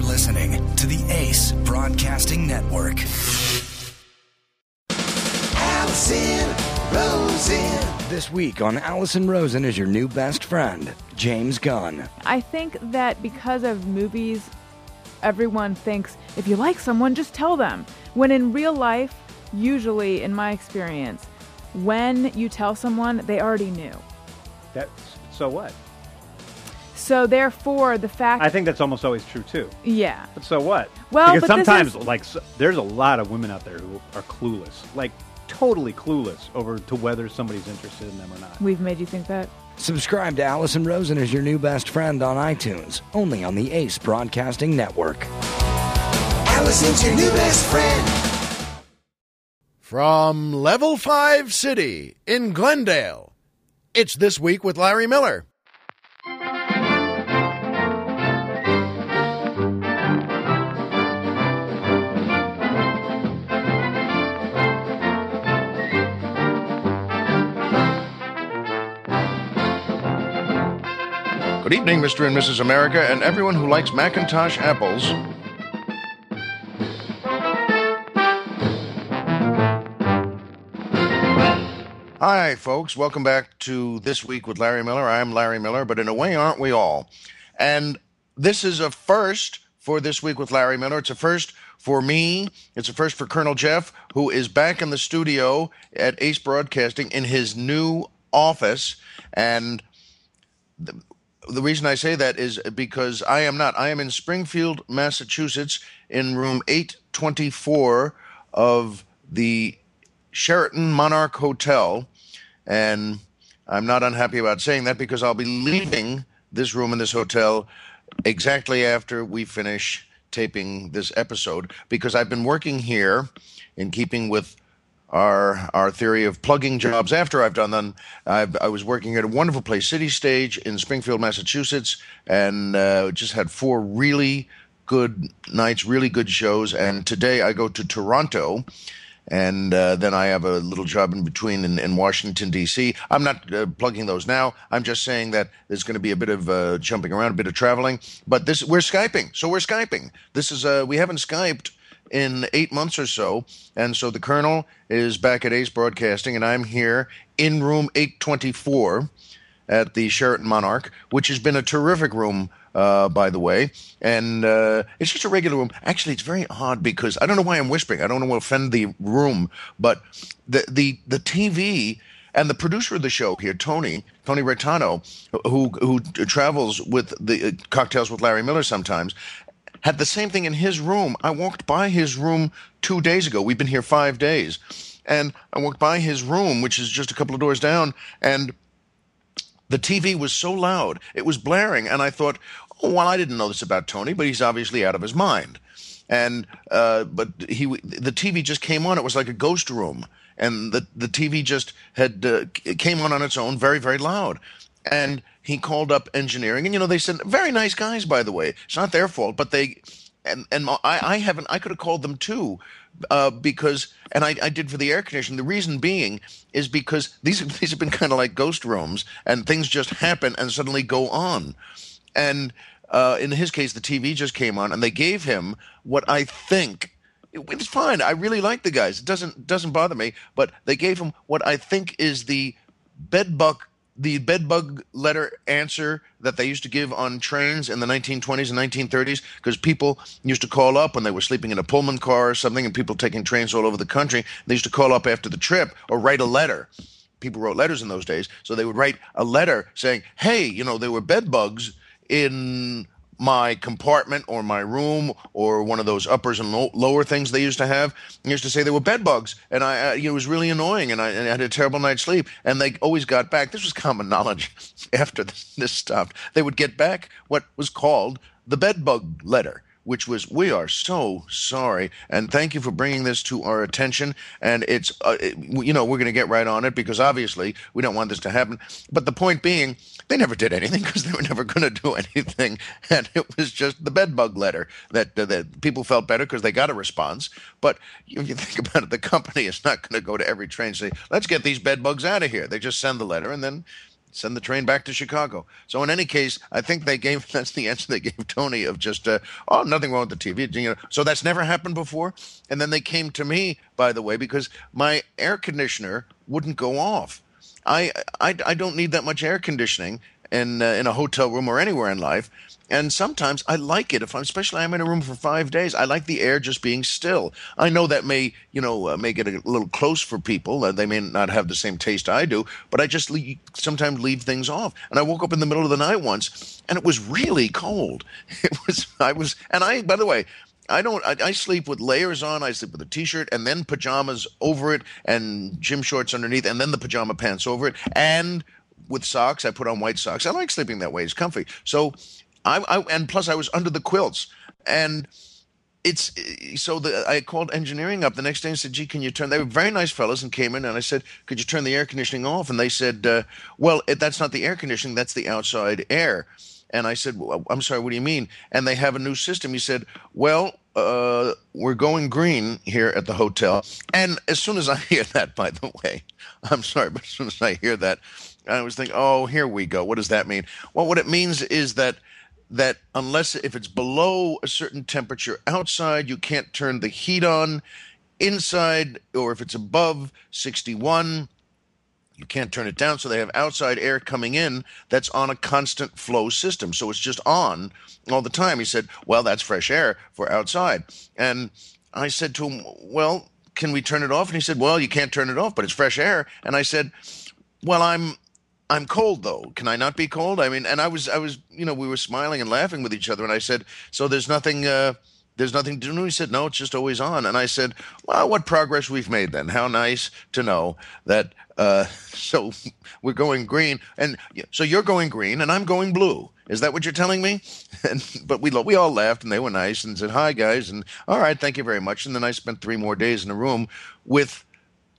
You're listening to the Ace Broadcasting Network. Allison Rosen. This week on Allison Rosen is your new best friend, James Gunn. I think that because of movies, everyone thinks if you like someone, just tell them. When in real life, usually in my experience, when you tell someone, they already knew. That's so what? So therefore, the fact I think that's almost always true too. yeah, But so what? Well, because but this sometimes is- like s there's a lot of women out there who are clueless, like totally clueless over to whether somebody's interested in them or not. we've made you think that. Subscribe to Allison Rosen as your new best friend on iTunes, only on the Ace Broadcasting Network. Allison's your new best friend. From Level 5 City in Glendale, it's This Week with Larry Miller. Good evening, Mr. and Mrs. America, and everyone who likes Macintosh apples. Hi, folks. Welcome back to This Week with Larry Miller. I'm Larry Miller, but in a way, aren't we all? And this is a first for This Week with Larry Miller. It's a first for me. It's a first for Colonel Jeff, who is back in the studio at Ace Broadcasting in his new office. And the, reason I say that is because I am not. I am in Springfield, Massachusetts, in room 824 of the Sheraton Monarch Hotel. And I'm not unhappy about saying that because I'll be leaving this room in this hotel exactly after we finish taping this episode because I've been working here in keeping with our our theory of plugging jobs after I've done them. I've, I was working at a wonderful place, City Stage in Springfield, Massachusetts, and uh, just had four really good nights, really good shows. And today I go to Toronto. And uh, then I have a little job in between in, in Washington, D.C. I'm not uh, plugging those now. I'm just saying that there's going to be a bit of uh, jumping around, a bit of traveling. But this, we're Skyping. So we're Skyping. This is, uh, we haven't Skyped in eight months or so. And so the Colonel is back at Ace Broadcasting, and I'm here in room 824 at the Sheraton Monarch, which has been a terrific room, uh, by the way. And uh, it's just a regular room. Actually, it's very odd because I don't know why I'm whispering. I don't want to offend the room, but the the the TV and the producer of the show here, Tony Tony Retano, who who travels with the uh, cocktails with Larry Miller sometimes. Had the same thing in his room. I walked by his room two days ago. We've been here five days. And I walked by his room, which is just a couple of doors down, and the TV was so loud, it was blaring, and I thought, oh, well, I didn't know this about Tony, but he's obviously out of his mind. And uh, but he, the TV just came on. It was like a ghost room, and the the TV just had uh, came on on its own, very very loud. And he called up engineering, and you know they said very nice guys, by the way. It's not their fault, but they and and I, I haven't. I could have called them too, uh, because and I, I did for the air conditioning. The reason being is because these these have been kind of like ghost rooms, and things just happen and suddenly go on, and uh, in his case, the TV just came on, and they gave him what I think. It's fine. I really like the guys. It doesn't doesn't bother me. But they gave him what I think is the bedbug the bedbug letter answer that they used to give on trains in the 1920s and 1930s because people used to call up when they were sleeping in a Pullman car or something and people taking trains all over the country they used to call up after the trip or write a letter. People wrote letters in those days so they would write a letter saying hey you know there were bedbugs in my compartment or my room or one of those uppers and lo- lower things they used to have. Used to say they were bed bugs, and I, uh, it was really annoying, and I, and I had a terrible night's sleep. And they always got back. This was common knowledge. After this, this stopped, they would get back what was called the bed bug letter. Which was, we are so sorry, and thank you for bringing this to our attention. And it's, uh, it, you know, we're going to get right on it because obviously we don't want this to happen. But the point being, they never did anything because they were never going to do anything, and it was just the bedbug letter that uh, that people felt better because they got a response. But if you think about it, the company is not going to go to every train and say, "Let's get these bedbugs out of here." They just send the letter, and then send the train back to Chicago. So in any case, I think they gave that's the answer they gave Tony of just uh, oh nothing wrong with the TV. You know, so that's never happened before. And then they came to me, by the way, because my air conditioner wouldn't go off. I I, I don't need that much air conditioning in uh, in a hotel room or anywhere in life. And sometimes I like it if I'm, especially I'm in a room for five days. I like the air just being still. I know that may, you know, uh, make it a little close for people. Uh, they may not have the same taste I do, but I just sometimes leave things off. And I woke up in the middle of the night once, and it was really cold. It was, I was, and I, by the way, I don't. I, I, sleep with layers on. I sleep with a t-shirt and then pajamas over it, and gym shorts underneath, and then the pajama pants over it, and with socks. I put on white socks. I like sleeping that way. It's comfy. So I, I and plus I was under the quilts and it's so the, I called engineering up the next day and said, "Gee, can you turn?" They were very nice fellows and came in and I said, "Could you turn the air conditioning off?" And they said, uh, "Well, it, that's not the air conditioning; that's the outside air." And I said, well, "I'm sorry, what do you mean?" And they have a new system. He said, "Well, uh, we're going green here at the hotel." And as soon as I hear that, by the way, I'm sorry, but as soon as I hear that, I was thinking, "Oh, here we go. What does that mean?" Well, what it means is that that unless if it's below a certain temperature outside, you can't turn the heat on. Inside, or if it's above 61, you can't turn it down. So they have outside air coming in that's on a constant flow system. So it's just on all the time. He said, Well, that's fresh air for outside. And I said to him, Well, can we turn it off? And he said, Well, you can't turn it off, but it's fresh air. And I said, Well, I'm I'm cold though. Can I not be cold? I mean, and I was, I was, you know, we were smiling and laughing with each other, and I said, "So there's nothing, uh, there's nothing to do." He said, "No, it's just always on." And I said, "Well, what progress we've made then? How nice to know that." Uh, so we're going green, and so you're going green, and I'm going blue. Is that what you're telling me? And but we we all laughed, and they were nice, and said, "Hi, guys," and all right, thank you very much. And then I spent three more days in a room with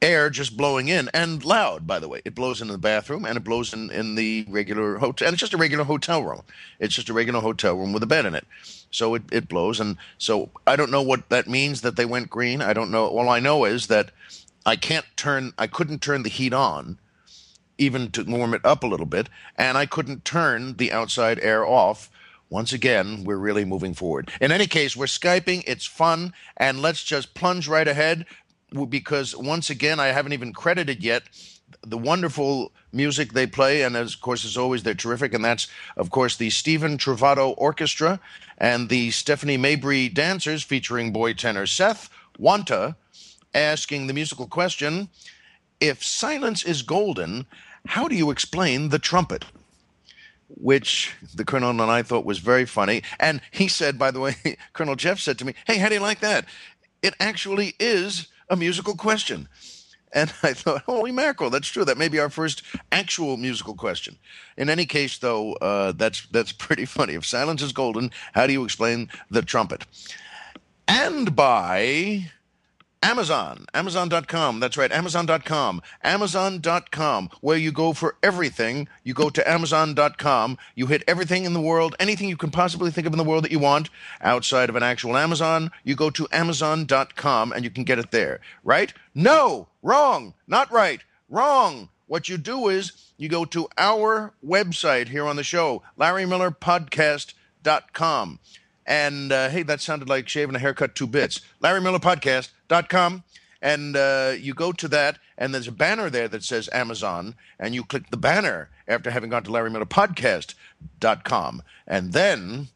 air just blowing in and loud by the way it blows in the bathroom and it blows in, in the regular hotel and it's just a regular hotel room it's just a regular hotel room with a bed in it so it, it blows and so i don't know what that means that they went green i don't know all i know is that i can't turn i couldn't turn the heat on even to warm it up a little bit and i couldn't turn the outside air off once again, we're really moving forward. In any case, we're Skyping. It's fun. And let's just plunge right ahead because once again, I haven't even credited yet the wonderful music they play, and as, of course, as always, they're terrific. And that's, of course, the Stephen Trovato Orchestra and the Stephanie Mabry Dancers, featuring boy tenor Seth Wanta, asking the musical question: If silence is golden, how do you explain the trumpet? Which the colonel and I thought was very funny. And he said, by the way, Colonel Jeff said to me, Hey, how do you like that? It actually is a musical question. And I thought, holy mackerel, that's true. That may be our first actual musical question. In any case, though, uh, that's that's pretty funny. If silence is golden, how do you explain the trumpet? And by Amazon, Amazon.com. That's right, Amazon.com. Amazon.com, where you go for everything. You go to Amazon.com. You hit everything in the world, anything you can possibly think of in the world that you want outside of an actual Amazon. You go to Amazon.com and you can get it there. Right? No, wrong, not right, wrong. What you do is you go to our website here on the show, LarryMillerPodcast.com. And uh, hey, that sounded like shaving a haircut two bits. LarryMillerPodcast.com. And uh, you go to that, and there's a banner there that says Amazon, and you click the banner after having gone to LarryMillerPodcast.com. And then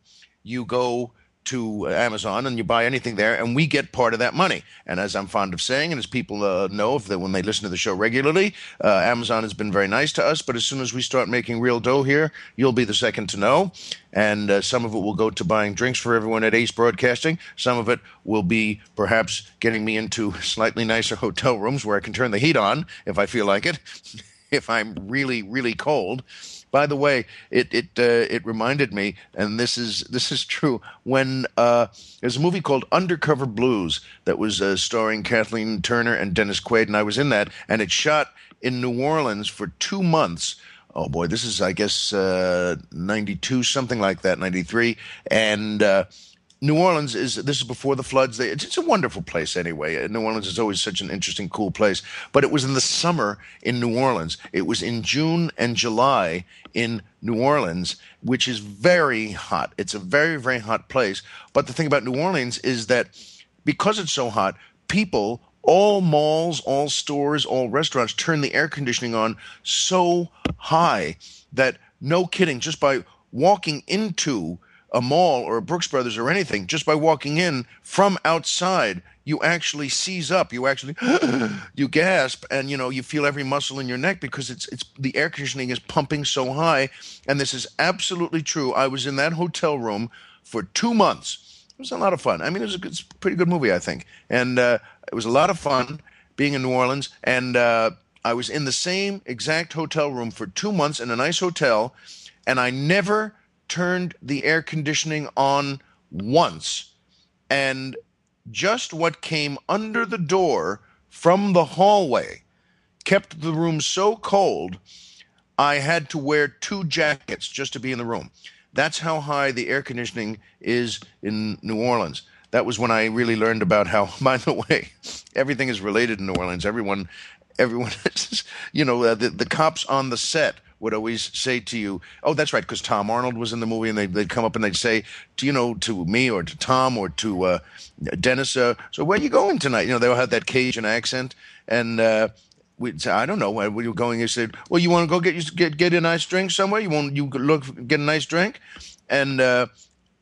you go to Amazon and you buy anything there, and we get part of that money. And as I'm fond of saying, and as people uh, know if they, when they listen to the show regularly, uh, Amazon has been very nice to us. But as soon as we start making real dough here, you'll be the second to know. And uh, some of it will go to buying drinks for everyone at Ace Broadcasting. Some of it will be perhaps getting me into slightly nicer hotel rooms where I can turn the heat on if I feel like it, if I'm really, really cold. By the way, it it uh, it reminded me, and this is this is true. When uh, there's a movie called Undercover Blues that was uh, starring Kathleen Turner and Dennis Quaid, and I was in that, and it shot in New Orleans for two months. Oh boy, this is I guess uh, '92, something like that, '93, and uh, New Orleans is this is before the floods. They, it's, it's a wonderful place anyway. Uh, New Orleans is always such an interesting, cool place. But it was in the summer in New Orleans. It was in June and July in New Orleans, which is very hot. It's a very very hot place. But the thing about New Orleans is that because it's so hot, people all malls, all stores, all restaurants turn the air conditioning on so high that no kidding, just by walking into a mall or a Brooks Brothers or anything, just by walking in from outside, you actually seize up. You actually you gasp, and you know you feel every muscle in your neck because it's it's the air conditioning is pumping so high. And this is absolutely true. I was in that hotel room for two months. It was a lot of fun. I mean, it was a, good, a pretty good movie, I think, and uh, it was a lot of fun being in New Orleans. And uh, I was in the same exact hotel room for two months in a nice hotel, and I never turned the air conditioning on once. And just what came under the door from the hallway kept the room so cold, I had to wear two jackets just to be in the room. That's how high the air conditioning is in New Orleans. That was when I really learned about how, by the way, everything is related in New Orleans. Everyone, everyone, you know, uh, the, the cops on the set would always say to you, "Oh, that's right," because Tom Arnold was in the movie, and they'd, they'd come up and they'd say, "Do you know to me or to Tom or to uh, Dennis? Uh, so where are you going tonight?" You know, they all had that Cajun accent, and uh, we'd say, "I don't know where you're going." He said, "Well, you want to go get you get get a nice drink somewhere? You want you look get a nice drink?" And uh,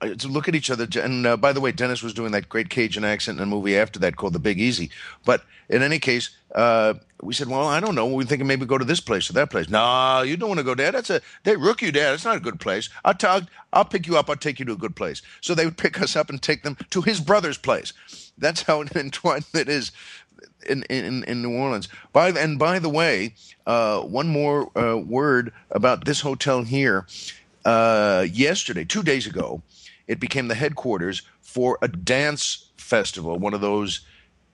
to look at each other. And uh, by the way, Dennis was doing that great Cajun accent in a movie after that called The Big Easy. But in any case, uh, we said, well, I don't know. We're thinking maybe go to this place or that place. No, you don't want to go there. That's a they rook you there. That's not a good place. I'll talk, I'll pick you up. I'll take you to a good place. So they would pick us up and take them to his brother's place. That's how entwined it is in, in, in New Orleans. By and by the way, uh, one more uh, word about this hotel here. Uh, yesterday, two days ago, it became the headquarters for a dance festival, one of those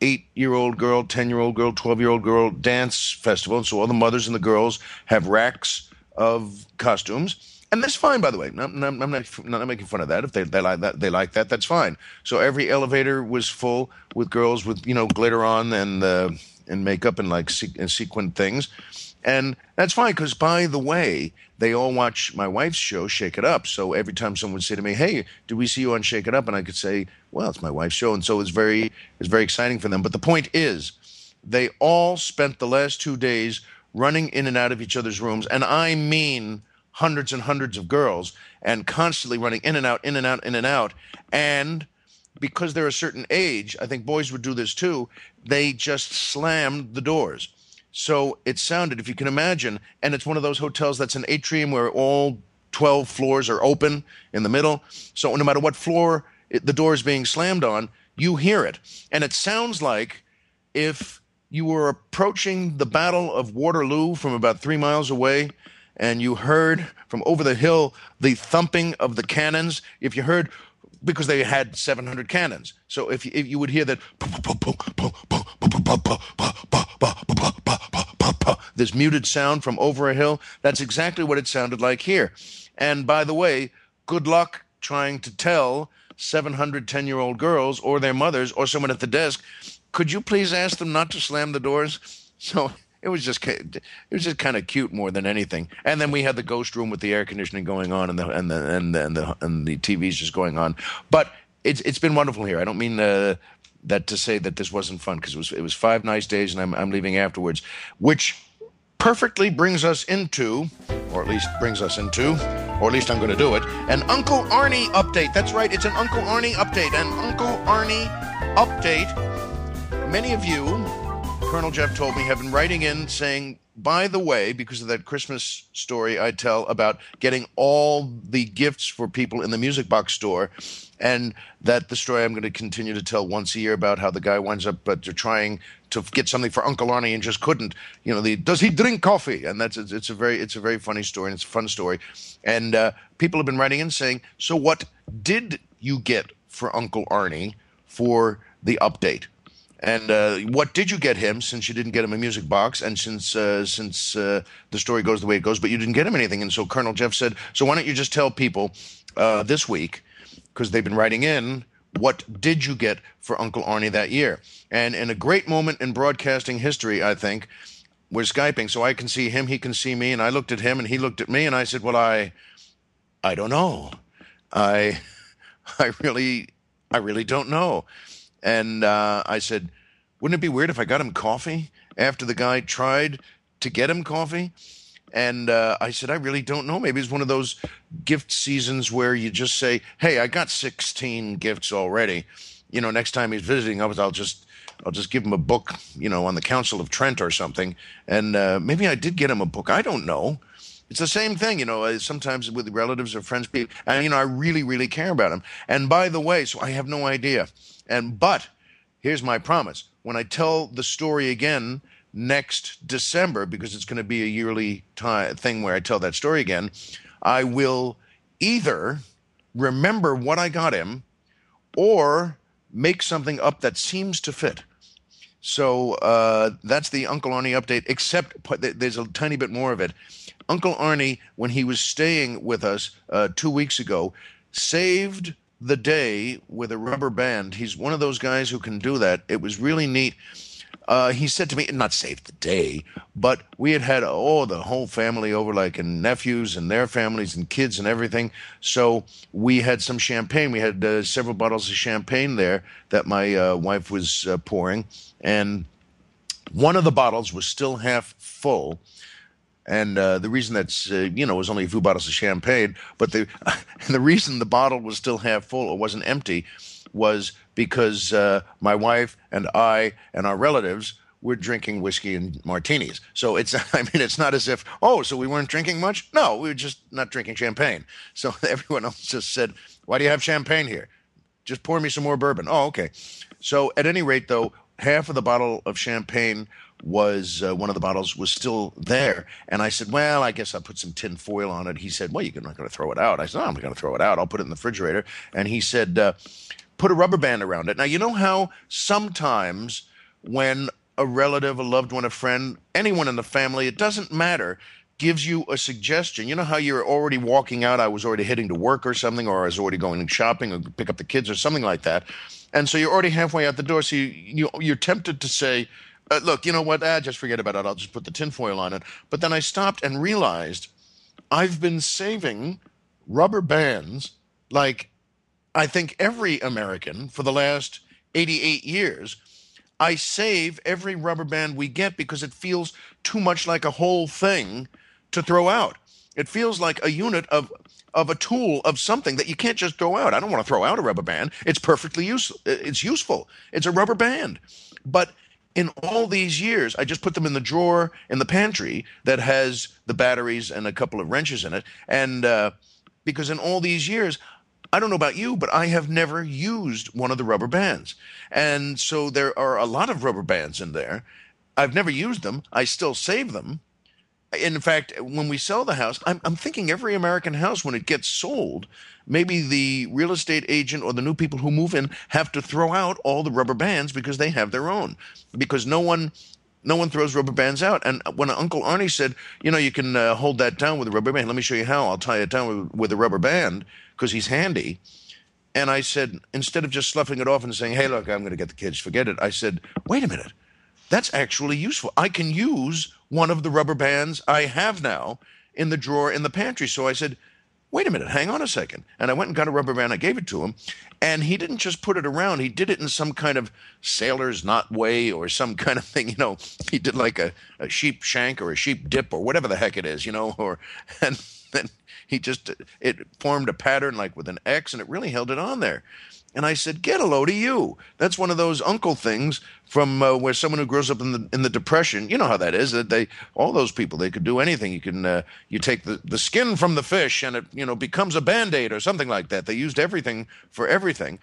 eight year old girl, 10 year old girl, 12 year old girl dance festival. And so all the mothers and the girls have racks of costumes. And that's fine, by the way. I'm, I'm, I'm not, not making fun of that. If they, they like that, they like that. That's fine. So every elevator was full with girls with you know glitter on and uh, and makeup and like se- and sequin things. And that's fine because, by the way, they all watch my wife's show, Shake It Up. So every time someone would say to me, "Hey, did we see you on Shake It Up?" and I could say, "Well, it's my wife's show," and so it's very it's very exciting for them. But the point is, they all spent the last two days running in and out of each other's rooms, and I mean hundreds and hundreds of girls, and constantly running in and out, in and out, in and out, and because they're a certain age, I think boys would do this too. They just slammed the doors so it sounded, if you can imagine, and it's one of those hotels that's an atrium where all 12 floors are open in the middle. So no matter what floor it, the door is being slammed on, you hear it. And it sounds like if you were approaching the Battle of Waterloo from about three miles away and you heard from over the hill the thumping of the cannons, if you heard because they had 700 cannons. So if if you would hear that this muted sound from over a hill, that's exactly what it sounded like here. And by the way, good luck trying to tell 710 year old girls or their mothers or someone at the desk, could you please ask them not to slam the doors? So it was just it was just kind of cute more than anything. And then we had the ghost room with the air conditioning going on and the and the and the and the, and the TVs just going on. But it's it's been wonderful here. I don't mean uh, that to say that this wasn't fun because it was it was five nice days and I'm I'm leaving afterwards, which perfectly brings us into, or at least brings us into, or at least I'm going to do it, an Uncle Arnie update. That's right, it's an Uncle Arnie update. An Uncle Arnie update. Many of you Colonel Jeff told me, have been writing in saying, by the way, because of that Christmas story I tell about getting all the gifts for people in the music box store, and that the story I'm going to continue to tell once a year about how the guy winds up but trying to get something for Uncle Arnie and just couldn't. You know, the does he drink coffee? And that's it's, it's a very it's a very funny story and it's a fun story. And uh, people have been writing in saying, so what did you get for Uncle Arnie for the update? And uh, what did you get him since you didn't get him a music box and since uh, since uh, the story goes the way it goes, but you didn't get him anything? And so Colonel Jeff said, so why don't you just tell people uh, this week because they've been writing in what did you get for Uncle Arnie that year? And in a great moment in broadcasting history, I think, we're Skyping, so I can see him, he can see me, and I looked at him and he looked at me, and I said, Well, I I don't know. I I really I really don't know. And uh, I said, Wouldn't it be weird if I got him coffee after the guy tried to get him coffee? And uh, I said, I really don't know. Maybe it's one of those gift seasons where you just say, Hey, I got 16 gifts already. You know, next time he's visiting, I'll just I'll just give him a book, you know, on the Council of Trent or something. And uh, maybe I did get him a book. I don't know. It's the same thing, you know, sometimes with relatives or friends, people, and, you know, I really, really care about them. And by the way, so I have no idea. And, but here's my promise when I tell the story again next December, because it's going to be a yearly time, thing where I tell that story again, I will either remember what I got him or make something up that seems to fit. So uh, that's the Uncle Arnie update, except there's a tiny bit more of it. Uncle Arnie, when he was staying with us uh, two weeks ago, saved the day with a rubber band. He's one of those guys who can do that. It was really neat. Uh, he said to me, not save the day, but we had had, oh, the whole family over, like, and nephews and their families and kids and everything. So we had some champagne. We had uh, several bottles of champagne there that my uh, wife was uh, pouring. And one of the bottles was still half full. And uh, the reason that's, uh, you know, it was only a few bottles of champagne, but the, the reason the bottle was still half full or wasn't empty was because uh, my wife and I and our relatives were drinking whiskey and martinis. So it's, I mean, it's not as if, oh, so we weren't drinking much? No, we were just not drinking champagne. So everyone else just said, why do you have champagne here? Just pour me some more bourbon. Oh, okay. So at any rate, though, half of the bottle of champagne was uh, one of the bottles was still there and i said well i guess i'll put some tin foil on it he said well you're not going to throw it out i said no, i'm going to throw it out i'll put it in the refrigerator and he said uh, put a rubber band around it. Now, you know how sometimes when a relative, a loved one, a friend, anyone in the family, it doesn't matter, gives you a suggestion. You know how you're already walking out, I was already heading to work or something, or I was already going shopping or pick up the kids or something like that. And so you're already halfway out the door. So you, you, are tempted to say, uh, look, you know what? Ah, just forget about it. I'll just put the tinfoil on it. But then I stopped and realized I've been saving rubber bands like I think every American for the last 88 years, I save every rubber band we get because it feels too much like a whole thing to throw out. It feels like a unit of of a tool of something that you can't just throw out. I don't want to throw out a rubber band. It's perfectly useful. It's useful. It's a rubber band. But in all these years, I just put them in the drawer in the pantry that has the batteries and a couple of wrenches in it. And uh, because in all these years, I don't know about you, but I have never used one of the rubber bands. And so there are a lot of rubber bands in there. I've never used them. I still save them. In fact, when we sell the house, I'm, I'm thinking every American house, when it gets sold, maybe the real estate agent or the new people who move in have to throw out all the rubber bands because they have their own. Because no one no one throws rubber bands out. And when Uncle Arnie said, you know, you can uh, hold that down with a rubber band, let me show you how. I'll tie it down with, with a rubber band because he's handy. And I said, instead of just sloughing it off and saying, hey, look, I'm going to get the kids, forget it, I said, wait a minute. That's actually useful. I can use one of the rubber bands I have now in the drawer in the pantry. So I said, wait a minute, hang on a second. And I went and got a rubber band. I gave it to him. And he didn't just put it around, he did it in some kind of sailor's knot way or some kind of thing. You know, he did like a, a sheep shank or a sheep dip or whatever the heck it is, you know, or, and then he just it formed a pattern like with an X, and it really held it on there. And I said, "Get a load of you." That's one of those uncle things from uh, where someone who grows up in the in the depression. You know how that is. That they all those people they could do anything. You can uh, you take the, the skin from the fish and it you know becomes a band aid or something like that. They used everything for everything.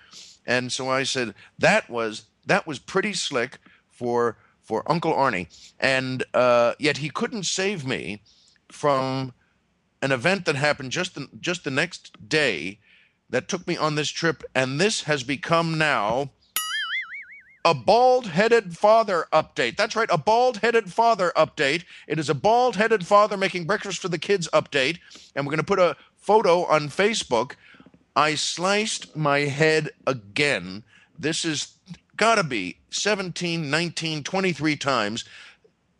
And so I said that was that was pretty slick for for Uncle Arnie, and uh, yet he couldn't save me from an event that happened just the, just the next day that took me on this trip, and this has become now a bald headed father update. That's right, a bald headed father update. It is a bald headed father making breakfast for the kids update, and we're going to put a photo on Facebook. I sliced my head again. This is gotta be 17, 19, 23 times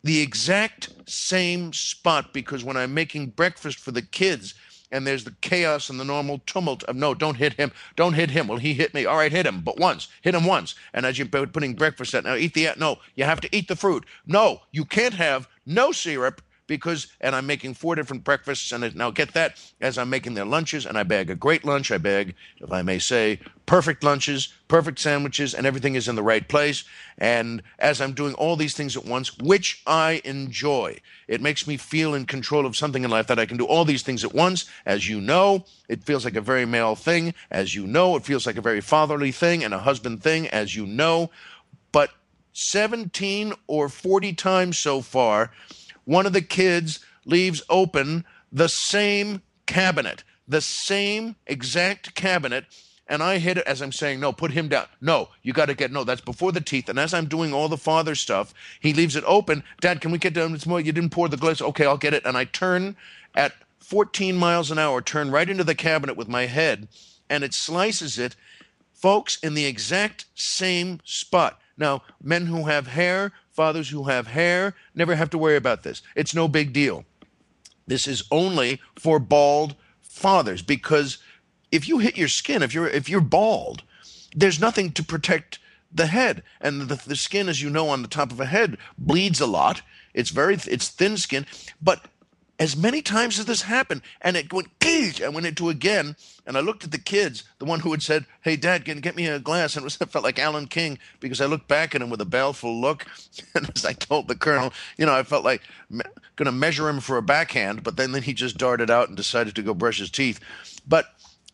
the exact same spot because when I'm making breakfast for the kids and there's the chaos and the normal tumult of no, don't hit him, don't hit him. Well, he hit me. All right, hit him, but once, hit him once. And as you're putting breakfast at now, eat the no, you have to eat the fruit. No, you can't have no syrup because and I'm making four different breakfasts and now get that as I'm making their lunches and I bag a great lunch I bag if I may say perfect lunches perfect sandwiches and everything is in the right place. And as I'm doing all these things at once which I enjoy. It makes me feel in control of something in life that I can do all these things at once. As you know it feels like a very male thing. As you know it feels like a very fatherly thing and a husband thing as you know. But 17 or 40 times so far one of the kids leaves open the same cabinet, the same exact cabinet. And I hit it as I'm saying, no, put him down. No, you got to get, no, that's before the teeth. And as I'm doing all the father stuff, he leaves it open. Dad, can we get down? It's more, you didn't pour the glass. Okay, I'll get it. And I turn at 14 miles an hour, turn right into the cabinet with my head, and it slices it, folks, in the exact same spot. Now, men who have hair, fathers who have hair never have to worry about this. It's no big deal. This is only for bald fathers because if you hit your skin, if you're if you're bald, there's nothing to protect the head, and the, the skin, as you know, on the top of a head bleeds a lot. It's very it's thin skin, but as many times as this happened, and it went, I went into again, and I looked at the kids, the one who had said, "Hey, Dad, can get me a glass?" And it, was, it felt like Alan King because I looked back at him with a baleful look, and as I told the colonel, you know, I felt like me- going to measure him for a backhand, but then, then he just darted out and decided to go brush his teeth. But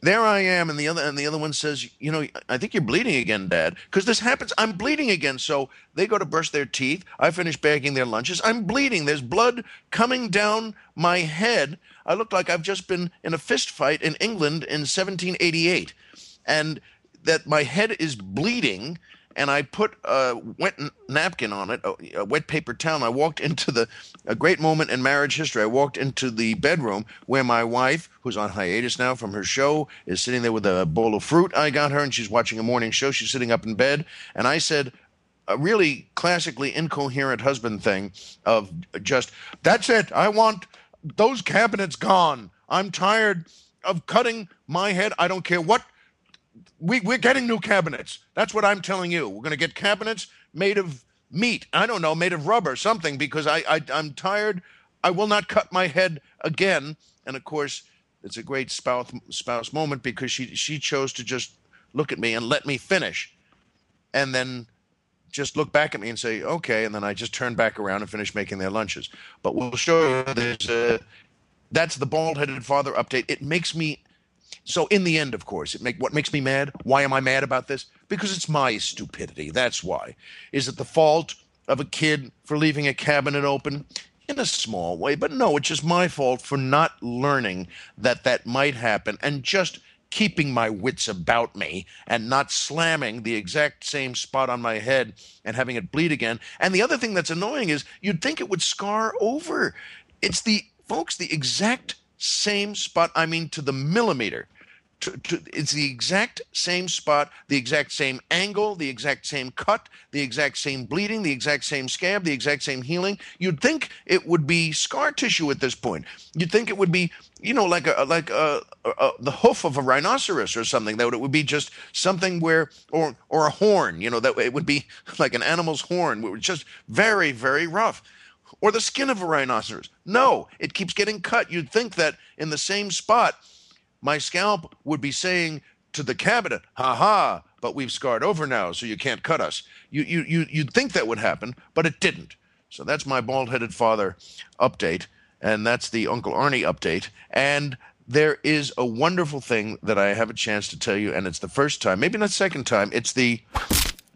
there I am, and the other and the other one says, you know, I think you're bleeding again, Dad, because this happens. I'm bleeding again. So they go to brush their teeth. I finish bagging their lunches. I'm bleeding. There's blood coming down my head. I look like I've just been in a fist fight in England in 1788, and that my head is bleeding and I put a wet napkin on it, a, wet paper towel. I walked into the a great moment in marriage history. I walked into the bedroom where my wife, who's on hiatus now from her show, is sitting there with a bowl of fruit. I got her, and she's watching a morning show. She's sitting up in bed, and I said. A really classically incoherent husband thing of just, that's it. I want those cabinets gone. I'm tired of cutting my head. I don't care what we, we're getting new cabinets. That's what I'm telling you. We're going to get cabinets made of meat. I don't know, made of rubber, something, because I, I I'm tired. I will not cut my head again. And of course, it's a great spouse spouse moment because she she chose to just look at me and let me finish, and then just look back at me and say okay, and then I just turn back around and finish making their lunches. But we'll show you there's a, uh, that's the bald headed father update. It makes me so in the end, of course, it make what makes me mad. Why am I mad about this? Because it's my stupidity. That's why. Is it the fault of a kid for leaving a cabinet open? In a small way, but no, it's just my fault for not learning that that might happen and just keeping my wits about me and not slamming the exact same spot on my head and having it bleed again. And the other thing that's annoying is you'd think it would scar over. It's the folks, the exact same spot, I mean to the millimeter. To, to, it's the exact same spot, the exact same angle, the exact same cut, the exact same bleeding, the exact same scab, the exact same healing. You'd think it would be scar tissue at this point. You'd think it would be, you know, like a like a, a, the hoof of a rhinoceros or something. That it would be just something where, or or a horn. You know, that it would be like an animal's horn. It was just very very rough or the skin of a rhinoceros. No, it keeps getting cut. You'd think that in the same spot, my scalp would be saying to the cabinet, ha ha, but we've scarred over now, so you can't cut us. You, you, you, you'd think that would happen, but it didn't. So that's my bald headed father update, and that's the Uncle Arnie update. And there is a wonderful thing that I have a chance to tell you, and it's the first time, maybe not second time, it's the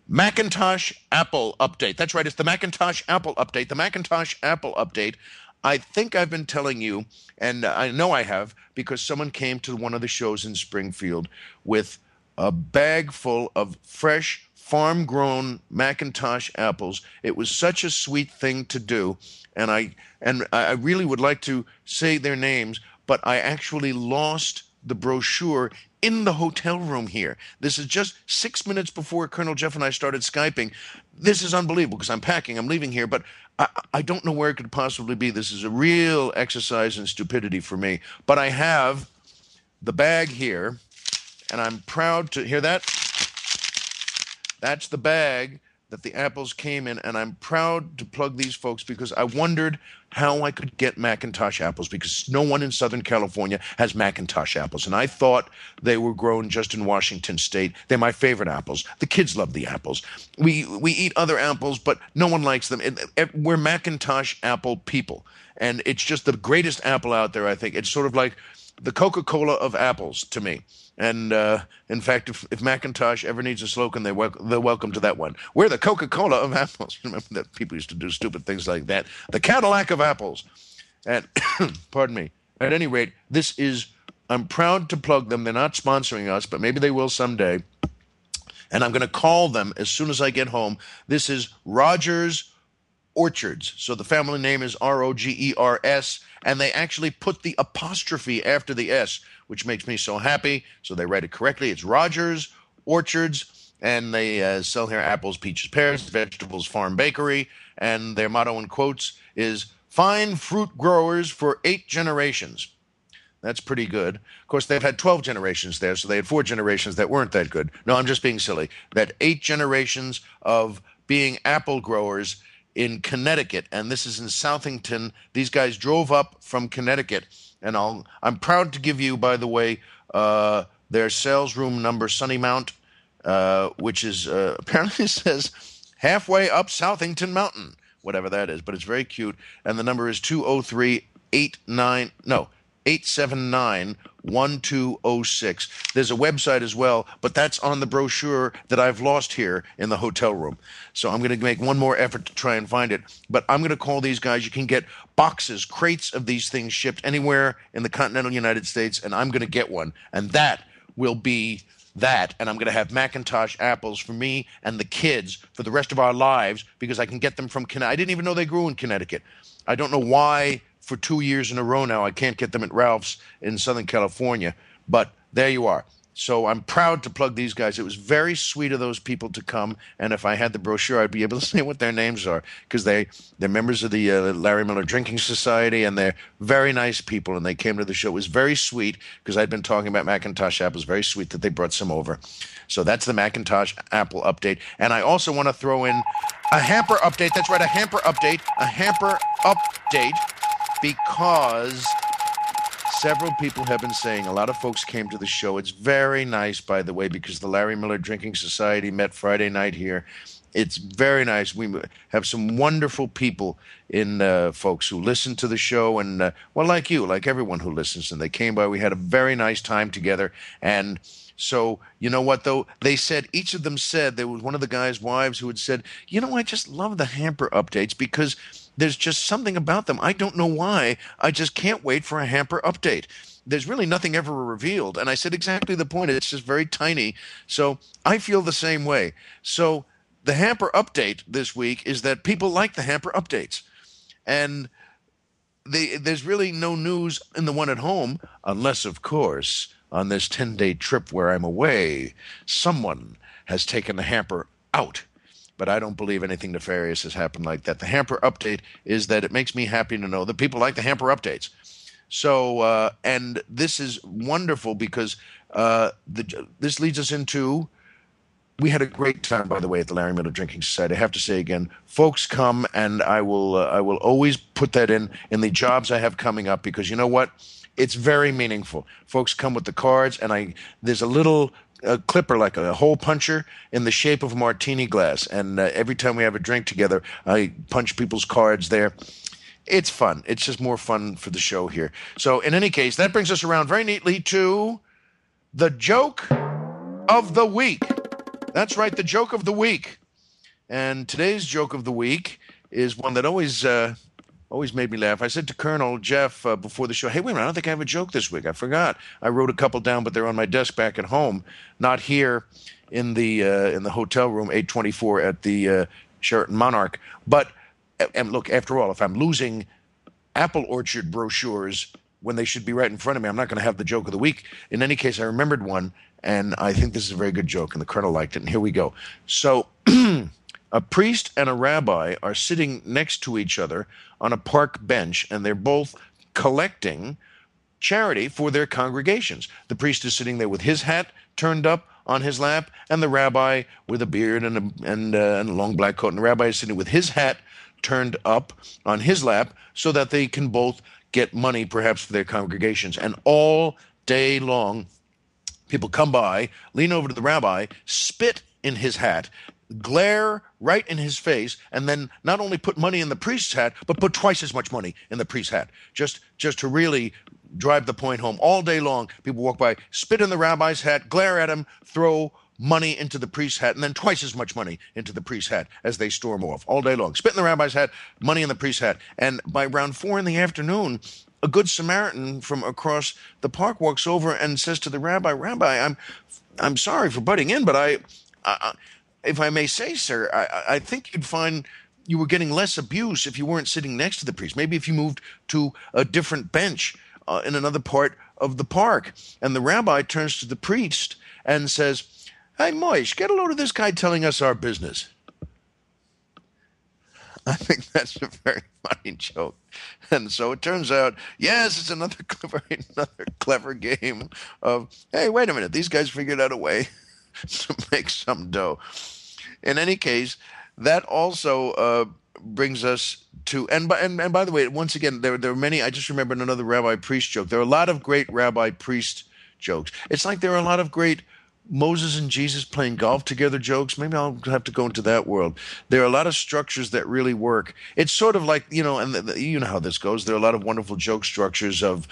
Macintosh Apple update. That's right, it's the Macintosh Apple update. The Macintosh Apple update. I think I've been telling you, and I know I have, because someone came to one of the shows in Springfield with a bag full of fresh, farm grown Macintosh apples. It was such a sweet thing to do. And I and I really would like to say their names, but I actually lost the brochure in the hotel room here. This is just six minutes before Colonel Jeff and I started Skyping. This is unbelievable because I'm packing, I'm leaving here, but I, I don't know where it could possibly be. This is a real exercise in stupidity for me. But I have the bag here, and I'm proud to hear that. That's the bag that the apples came in, and I'm proud to plug these folks because I wondered how I could get Macintosh apples because no one in Southern California has Macintosh apples. And I thought they were grown just in Washington State. They're my favorite apples. The kids love the apples. We we eat other apples, but no one likes them. We're Macintosh apple people. And it's just the greatest apple out there, I think. It's sort of like the Coca Cola of apples to me. And uh, in fact, if, if Macintosh ever needs a slogan, they wel- they're welcome to that one. We're the Coca Cola of apples. Remember that people used to do stupid things like that. The Cadillac of apples. And pardon me. At any rate, this is. I'm proud to plug them. They're not sponsoring us, but maybe they will someday. And I'm going to call them as soon as I get home. This is Rogers Orchards. So the family name is R O G E R S, and they actually put the apostrophe after the S, which makes me so happy. So they write it correctly. It's Rogers Orchards, and they uh, sell here apples, peaches, pears, vegetables, farm bakery, and their motto in quotes is "Fine fruit growers for eight generations." That's pretty good. Of course, they've had 12 generations there, so they had four generations that weren't that good. No, I'm just being silly. That eight generations of being apple growers in Connecticut, and this is in Southington. These guys drove up from Connecticut, and I'll, I'm proud to give you, by the way, uh, their sales room number, Sunny Mount, uh, which is uh, apparently says halfway up Southington Mountain, whatever that is, but it's very cute. And the number is 20389, no, 879 1206. There's a website as well, but that's on the brochure that I've lost here in the hotel room. So I'm going to make one more effort to try and find it. But I'm going to call these guys. You can get boxes, crates of these things shipped anywhere in the continental United States, and I'm going to get one. And that will be that and I'm going to have Macintosh apples for me and the kids for the rest of our lives because I can get them from Connecticut. I didn't even know they grew in Connecticut. I don't know why for two years in a row now I can't get them at Ralph's in Southern California, but there you are. So I'm proud to plug these guys. It was very sweet of those people to come, and if I had the brochure, I'd be able to say what their names are because they they're members of the uh, Larry Miller Drinking Society, and they're very nice people. And they came to the show. It was very sweet because I'd been talking about Macintosh apples. Very sweet that they brought some over. So that's the Macintosh Apple update. And I also want to throw in a hamper update. That's right, a hamper update. A hamper update because several people have been saying a lot of folks came to the show. It's very nice by the way because the larry miller drinking society met friday night here. It's very nice. We have some wonderful people in uh, folks who listen to the show and uh, well like you like everyone who listens and they came by. We had a very nice time together. And so you know what though? They said each of them said there was one of the guy's wives who had said you know i just love the hamper updates because there's just something about them. I don't know why. I just can't wait for a hamper update. There's really nothing ever revealed. And I said exactly the point. It's just very tiny. So I feel the same way. So the hamper update this week is that people like the hamper updates. And they, there's really no news in the one at home, unless, of course, on this 10 day trip where I'm away, someone has taken the hamper out but I don't believe anything nefarious has happened like that. The hamper update is that it makes me happy to know that people like the hamper updates. So, uh, and this is wonderful because uh, the, this leads us into. We had a great time, by the way, at the Larry Miller Drinking Society. I have to say again, folks come, and I will. Uh, I will always put that in in the jobs I have coming up because you know what, it's very meaningful. Folks come with the cards, and I there's a little a clipper, like a hole puncher, in the shape of a martini glass. And uh, every time we have a drink together, I punch people's cards there. It's fun. It's just more fun for the show here. So, in any case, that brings us around very neatly to the joke of the week. That's right, the joke of the week. And today's joke of the week is one that always uh, always made me laugh. I said to Colonel Jeff uh, before the show, "Hey, wait a minute! I don't think I have a joke this week. I forgot. I wrote a couple down, but they're on my desk back at home, not here in the uh, in the hotel room, 824 at the uh, Sheraton Monarch. But and look, after all, if I'm losing apple orchard brochures when they should be right in front of me. I'm not going to have the joke of the week. In any case, I remembered one, and I think this is a very good joke, and the colonel liked it. And here we go. So, a priest and a rabbi are sitting next to each other on a park bench, and they're both collecting charity for their congregations. The priest is sitting there with his hat turned up on his lap, and the rabbi with a beard and a, and, uh, and a long black coat. And the rabbi is sitting with his hat turned up on his lap so that they can both get money, perhaps, for their congregations. And all day long, people come by, lean over to the rabbi, spit in his hat, glare right in his face, and then not only put money in the priest's hat, but put twice as much money in the priest's hat, just just to really drive the point home. All day long, people walk by, spit in the rabbi's hat, glare at him, throw money into the priest's hat, and then twice as much money into the priest's hat as they storm off all day long. Spit in the rabbi's hat, money in the priest's hat. And by around four in the afternoon, a good Samaritan from across the park walks over and says to the rabbi, Rabbi, I'm, I'm sorry for butting in, but I, I if I may say, sir, I, I think you'd find you were getting less abuse if you weren't sitting next to the priest. Maybe if you moved to a different bench uh, in another part of the park. And the rabbi turns to the priest and says, Hey, Moish, get a load of this guy telling us our business. I think that's a very funny joke. And so it turns out, yes, it's another clever, another clever game of, hey, wait a minute, these guys figured out a way to make some dough. In any case, that also uh, brings us to and by and, and by the way, once again, there there are many. I just remembered another rabbi priest joke. There are a lot of great rabbi priest jokes. It's like there are a lot of great Moses and Jesus playing golf together jokes. Maybe I'll have to go into that world. There are a lot of structures that really work. It's sort of like you know, and the, the, you know how this goes. There are a lot of wonderful joke structures of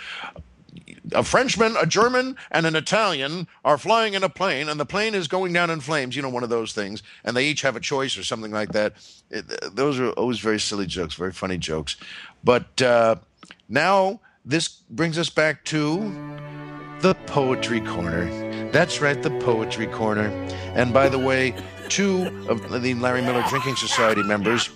a Frenchman, a German, and an Italian are flying in a plane, and the plane is going down in flames. You know, one of those things, and they each have a choice or something like that. It, those are always very silly jokes, very funny jokes. But uh, now this brings us back to the poetry corner. That's right, the poetry corner. And by the way, two of the Larry Miller Drinking Society members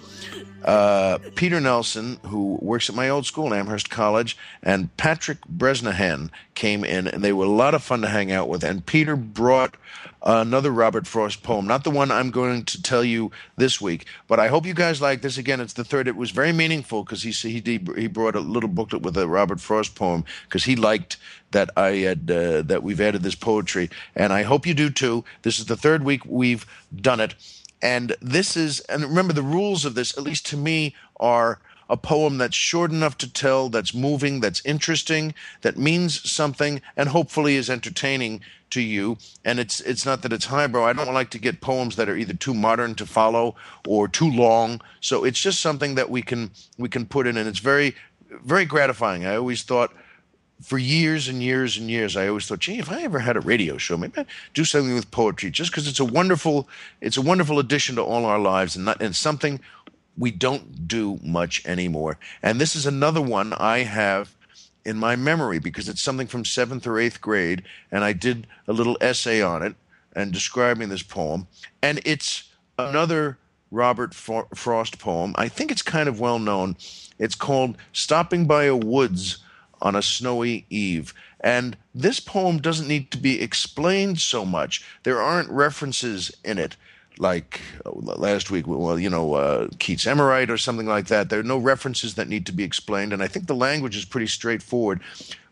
uh, Peter Nelson, who works at my old school, Amherst College, and Patrick Bresnahan came in, and they were a lot of fun to hang out with. And Peter brought another Robert Frost poem, not the one I'm going to tell you this week, but I hope you guys like this. Again, it's the third. It was very meaningful because he he he brought a little booklet with a Robert Frost poem because he liked that I had uh, that we've added this poetry, and I hope you do too. This is the third week we've done it. And this is, and remember the rules of this, at least to me, are a poem that's short enough to tell, that's moving, that's interesting, that means something, and hopefully is entertaining to you. And it's it's not that it's highbrow. I don't like to get poems that are either too modern to follow or too long. So it's just something that we can we can put in, and it's very very gratifying. I always thought for years and years and years, I always thought, gee, if I ever had a radio show, maybe I'd do something with poetry, just because it's a wonderful, it's a wonderful addition to all our lives, and not, and something we don't do much anymore. And this is another one I have in my memory because it's something from seventh or eighth grade, and I did a little essay on it and describing this poem, and it's another Robert Frost poem. I think it's kind of well known. It's called "Stopping by a Woods." On a snowy eve. And this poem doesn't need to be explained so much. There aren't references in it like uh, last week, well, you know, uh, Keats Emerite or something like that. There are no references that need to be explained. And I think the language is pretty straightforward,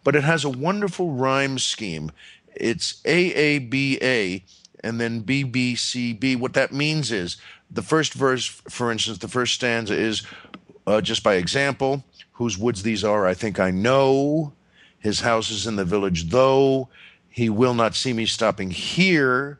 but it has a wonderful rhyme scheme. It's AABA and then BBCB. What that means is the first verse, for instance, the first stanza is uh, just by example whose woods these are, I think I know. His house is in the village, though he will not see me stopping here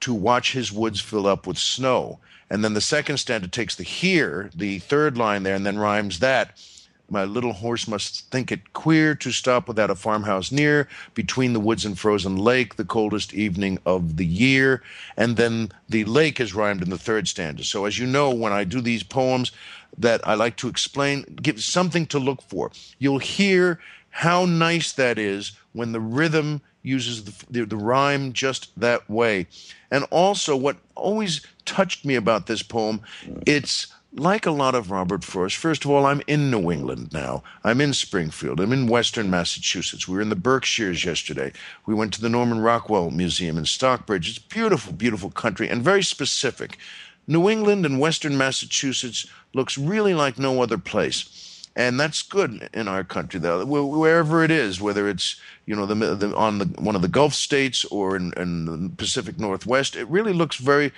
to watch his woods fill up with snow. And then the second stanza takes the here, the third line there, and then rhymes that. My little horse must think it queer to stop without a farmhouse near, between the woods and frozen lake, the coldest evening of the year. And then the lake is rhymed in the third stanza. So, as you know, when I do these poems, that I like to explain, give something to look for. You'll hear how nice that is when the rhythm uses the, the, the, rhyme just that way. And also, what always touched me about this poem, it's like a lot of Robert Frost, first of all, I'm in New England now. I'm in Springfield. I'm in Western Massachusetts. We were in the Berkshires yesterday. We went to the Norman Rockwell Museum in Stockbridge. It's beautiful, beautiful country and very specific. New England and Western Massachusetts looks really like no other place. And that's good in our country though. Wherever it is whether it's you know the, the, on the one of the gulf states or in, in, the pacific northwest it really looks very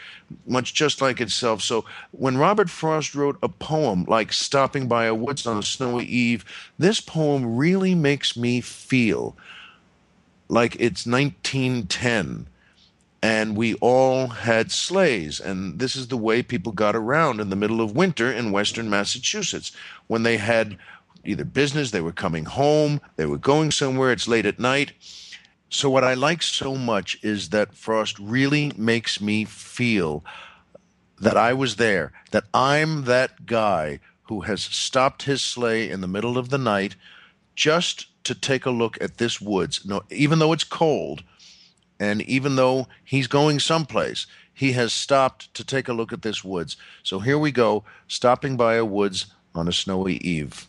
much just like itself. So when robert frost wrote a poem like stopping by a woods on a snowy eve this poem really makes me feel like it's 1910 and we all had sleighs. And this is the way people got around in the middle of winter in western Massachusetts when they had either business, they were coming home, they were going somewhere, it's late at night. So, what I like so much is that Frost really makes me feel that I was there, that I'm that guy who has stopped his sleigh in the middle of the night just to take a look at this woods. No, even though it's cold, and even though he's going someplace, he has stopped to take a look at this woods. So here we go, stopping by a woods on a snowy eve.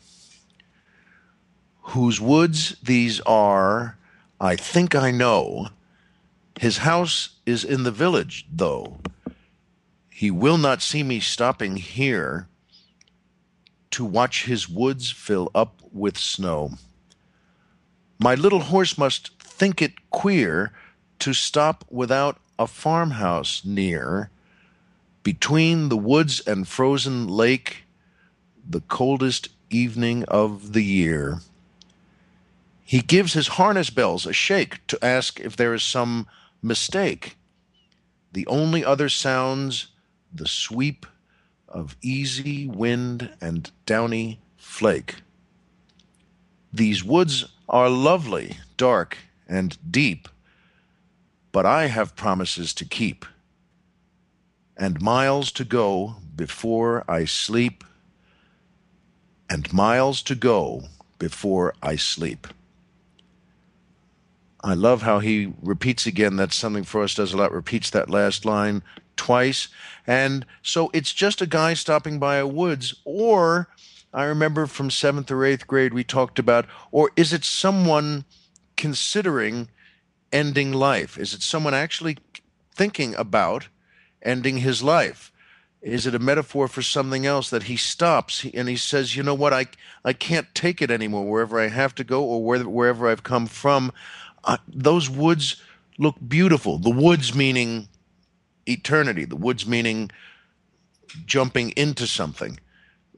Whose woods these are, I think I know. His house is in the village, though. He will not see me stopping here to watch his woods fill up with snow. My little horse must think it queer to stop without a farmhouse near, between the woods and frozen lake, the coldest evening of the year. He gives his harness bells a shake to ask if there is some mistake. The only other sounds the sweep of easy wind and downy flake. These woods are lovely, dark, and deep but I have promises to keep, and miles to go before I sleep, and miles to go before I sleep. I love how he repeats again. That's something Frost does a lot, repeats that last line twice. And so it's just a guy stopping by a woods, or I remember from seventh or eighth grade we talked about, or is it someone considering ending life? Is it someone actually thinking about ending his life? Is it a metaphor for something else that he stops and he says, "You know what? I I can't take it anymore. Wherever I have to go, or where, wherever I've come from, uh, those woods look beautiful. The woods meaning eternity. The woods meaning jumping into something.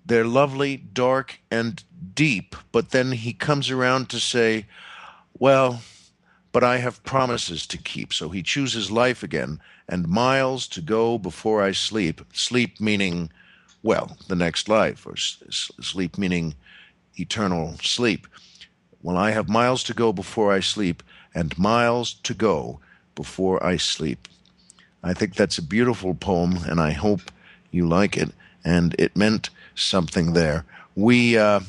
They're lovely, dark, and deep. But then he comes around to say, well." But I have promises to keep. So he chooses life again and miles to go before I sleep. Sleep meaning, well, the next life, or sleep meaning eternal sleep. Well, I have miles to go before I sleep and miles to go before I sleep. I think that's a beautiful poem, and I hope you like it. And it meant something there. We, uh,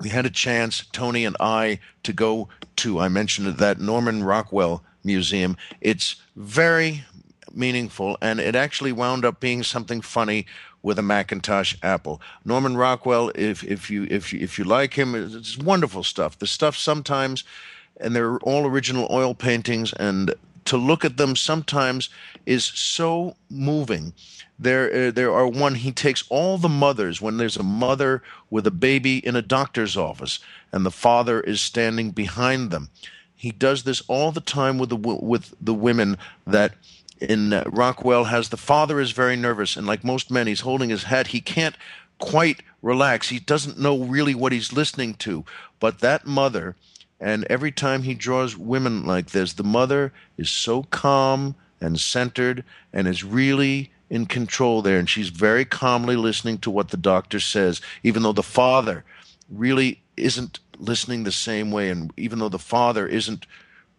we had a chance, Tony and I, to go to, I mentioned that Norman Rockwell Museum. It's very meaningful, and it actually wound up being something funny with a Macintosh Apple. Norman Rockwell, if if you if you, if you like him, it's wonderful stuff. The stuff sometimes, and they're all original oil paintings, and to look at them sometimes is so moving. There, uh, there are one. He takes all the mothers when there's a mother with a baby in a doctor's office, and the father is standing behind them. He does this all the time with the with the women that in uh, Rockwell has the father is very nervous, and like most men, he's holding his head. He can't quite relax. He doesn't know really what he's listening to. But that mother, and every time he draws women like this, the mother is so calm and centered and is really in control there, and she's very calmly listening to what the doctor says, even though the father really isn't listening the same way, and even though the father isn't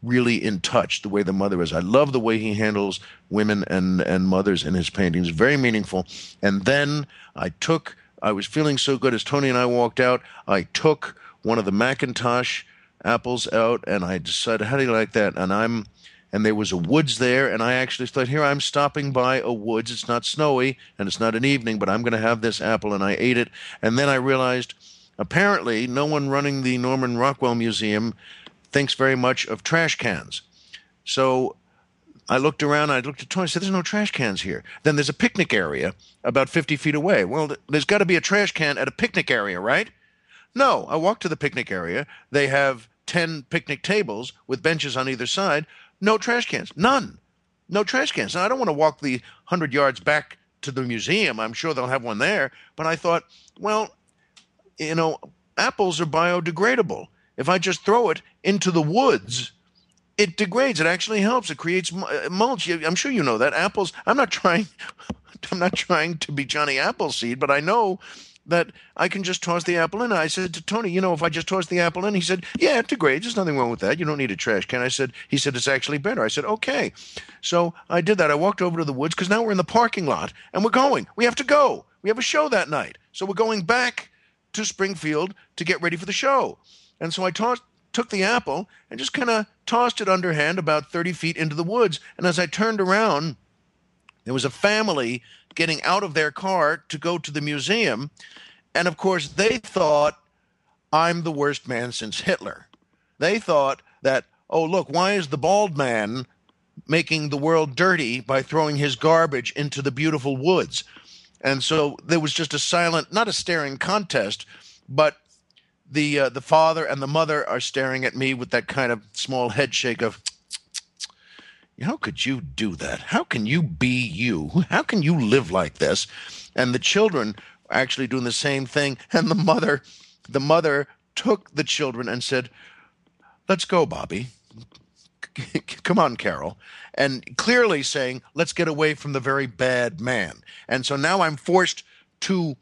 really in touch the way the mother is. I love the way he handles women and, and mothers in his paintings. Very meaningful. And then I took, I was feeling so good as Tony and I walked out, I took one of the Macintosh apples out and I decided, how do you like that? And I'm and there was a woods there, and I actually thought, here I'm stopping by a woods. It's not snowy and it's not an evening, but I'm going to have this apple, and I ate it. And then I realized, apparently, no one running the Norman Rockwell Museum thinks very much of trash cans. So I looked around, I looked at Tony, I said, There's no trash cans here. Then there's a picnic area about 50 feet away. Well, there's got to be a trash can at a picnic area, right? No, I walked to the picnic area. They have 10 picnic tables with benches on either side. No trash cans. None. No trash cans. Now, I don't want to walk the 100 yards back to the museum. I'm sure they'll have one there. But I thought, well, you know, apples are biodegradable. If I just throw it into the woods, it degrades. It actually helps. It creates uh, mulch. I'm sure you know that. Apples, I'm not trying. I'm not trying to be Johnny Appleseed, but I know that I can just toss the apple in. I said to Tony, you know, if I just toss the apple in, he said, yeah, it degrades. There's nothing wrong with that. You don't need a trash can. I said, he said, it's actually better. I said, okay. So I did that. I walked over to the woods because now we're in the parking lot and we're going. We have to go. We have a show that night. So we're going back to Springfield to get ready for the show. And so I tossed, took the apple and just kind of tossed it underhand about 30 feet into the woods. And as I turned around, there was a family getting out of their car to go to the museum. And of course, they thought I'm the worst man since Hitler. They thought that, oh, look, why is the bald man making the world dirty by throwing his garbage into the beautiful woods? And so there was just a silent, not a staring contest, but the uh, the father and the mother are staring at me with that kind of small head shake of how could you do that? How can you be you? How can you live like this? And the children are actually doing the same thing. And the mother the mother took the children and said let's go bobby. Come on carol. And clearly saying let's get away from the very bad man. And so now i'm forced to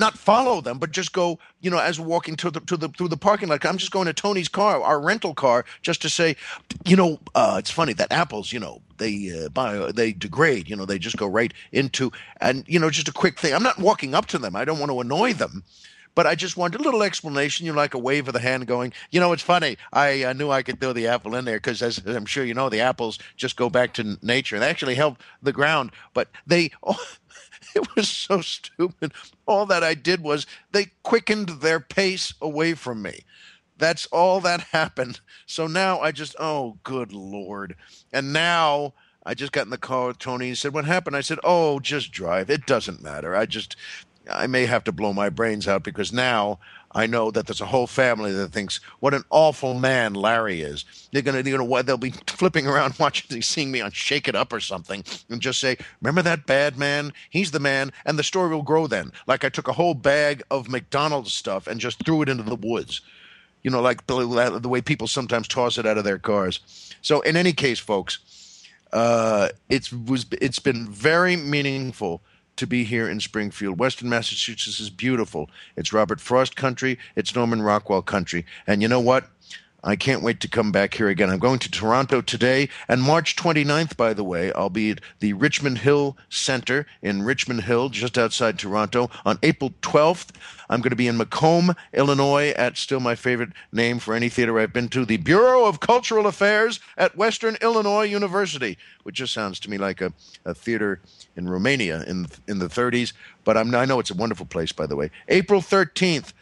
not follow them, but just go, you know, as we're walking to the to the through the parking lot. I'm just going to Tony's car, our rental car, just to say, you know, uh, it's funny that apples, you know, they uh, they degrade, you know, they just go right into, and you know, just a quick thing. I'm not walking up to them. I don't want to annoy them. But I just wanted a little explanation, you know, like a wave of the hand going, you know, it's funny. I uh, knew I could throw the apple in there because, as I'm sure you know, the apples just go back to nature and they actually help the ground. But they, oh, it was so stupid. All that I did was they quickened their pace away from me. That's all that happened. So now I just, oh, good Lord. And now I just got in the car with Tony and said, What happened? I said, Oh, just drive. It doesn't matter. I just, I may have to blow my brains out because now I know that there's a whole family that thinks what an awful man Larry is. They're gonna, you know, they'll be flipping around watching, seeing me on Shake It Up or something, and just say, "Remember that bad man? He's the man." And the story will grow then. Like I took a whole bag of McDonald's stuff and just threw it into the woods. You know, like the, the way people sometimes toss it out of their cars. So, in any case, folks, uh, it's was it's been very meaningful to be here in Springfield. Western Massachusetts is beautiful. It's Robert Frost country, it's Norman Rockwell country. And you know what? I can't wait to come back here again. I'm going to Toronto today, and March 29th, by the way, I'll be at the Richmond Hill Center in Richmond Hill, just outside Toronto. On April 12th, I'm going to be in Macomb, Illinois, at still my favorite name for any theater I've been to, the Bureau of Cultural Affairs at Western Illinois University, which just sounds to me like a, a theater in Romania in in the 30s. But I'm, I know it's a wonderful place, by the way. April 13th,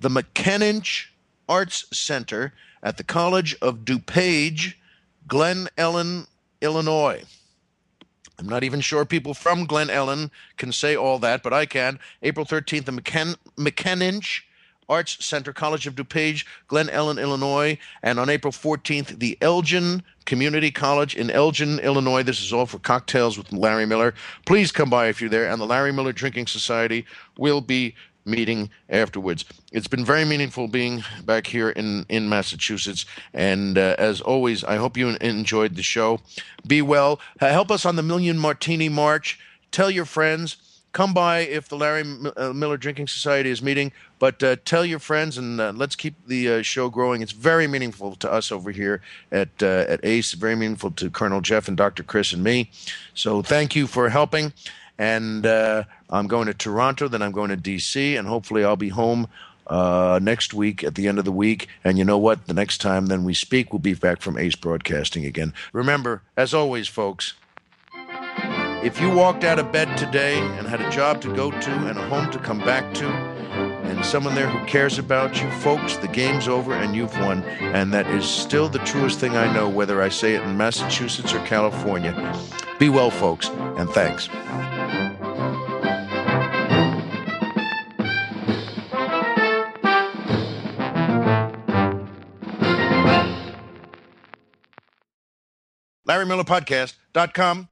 the McAninch Arts Center at the College of DuPage, Glen Ellyn, Illinois. I'm not even sure people from Glen Ellyn can say all that, but I can. April 13th, the McKen- McAninch Arts Center, College of DuPage, Glen Ellyn, Illinois. And on April 14th, the Elgin Community College in Elgin, Illinois. This is all for cocktails with Larry Miller. Please come by if you're there. And the Larry Miller Drinking Society will be meeting afterwards. It's been very meaningful being back here in, in Massachusetts. And uh, as always, I hope you enjoyed the show. Be well. Uh, help us on the Million Martini March. Tell your friends. Come by if the Larry uh, Miller Drinking Society is meeting, but uh, tell your friends and uh, let's keep the uh, show growing. It's very meaningful to us over here at at ACE. Very meaningful to Colonel Jeff and Dr. Chris and me. So thank you for helping and uh, I'm going to Toronto, then I'm going to DC, and hopefully I'll be home uh, next week at the end of the week. And you know what? The next time then we speak, we'll be back from Ace Broadcasting again. Remember, as always, folks, if you walked out of bed today and had a job to go to and a home to come back to, and someone there who cares about you, folks, the game's over and you've won. And that is still the truest thing I know, whether I say it in Massachusetts or California. Be well, folks, and thanks. LarryMillerPodcast.com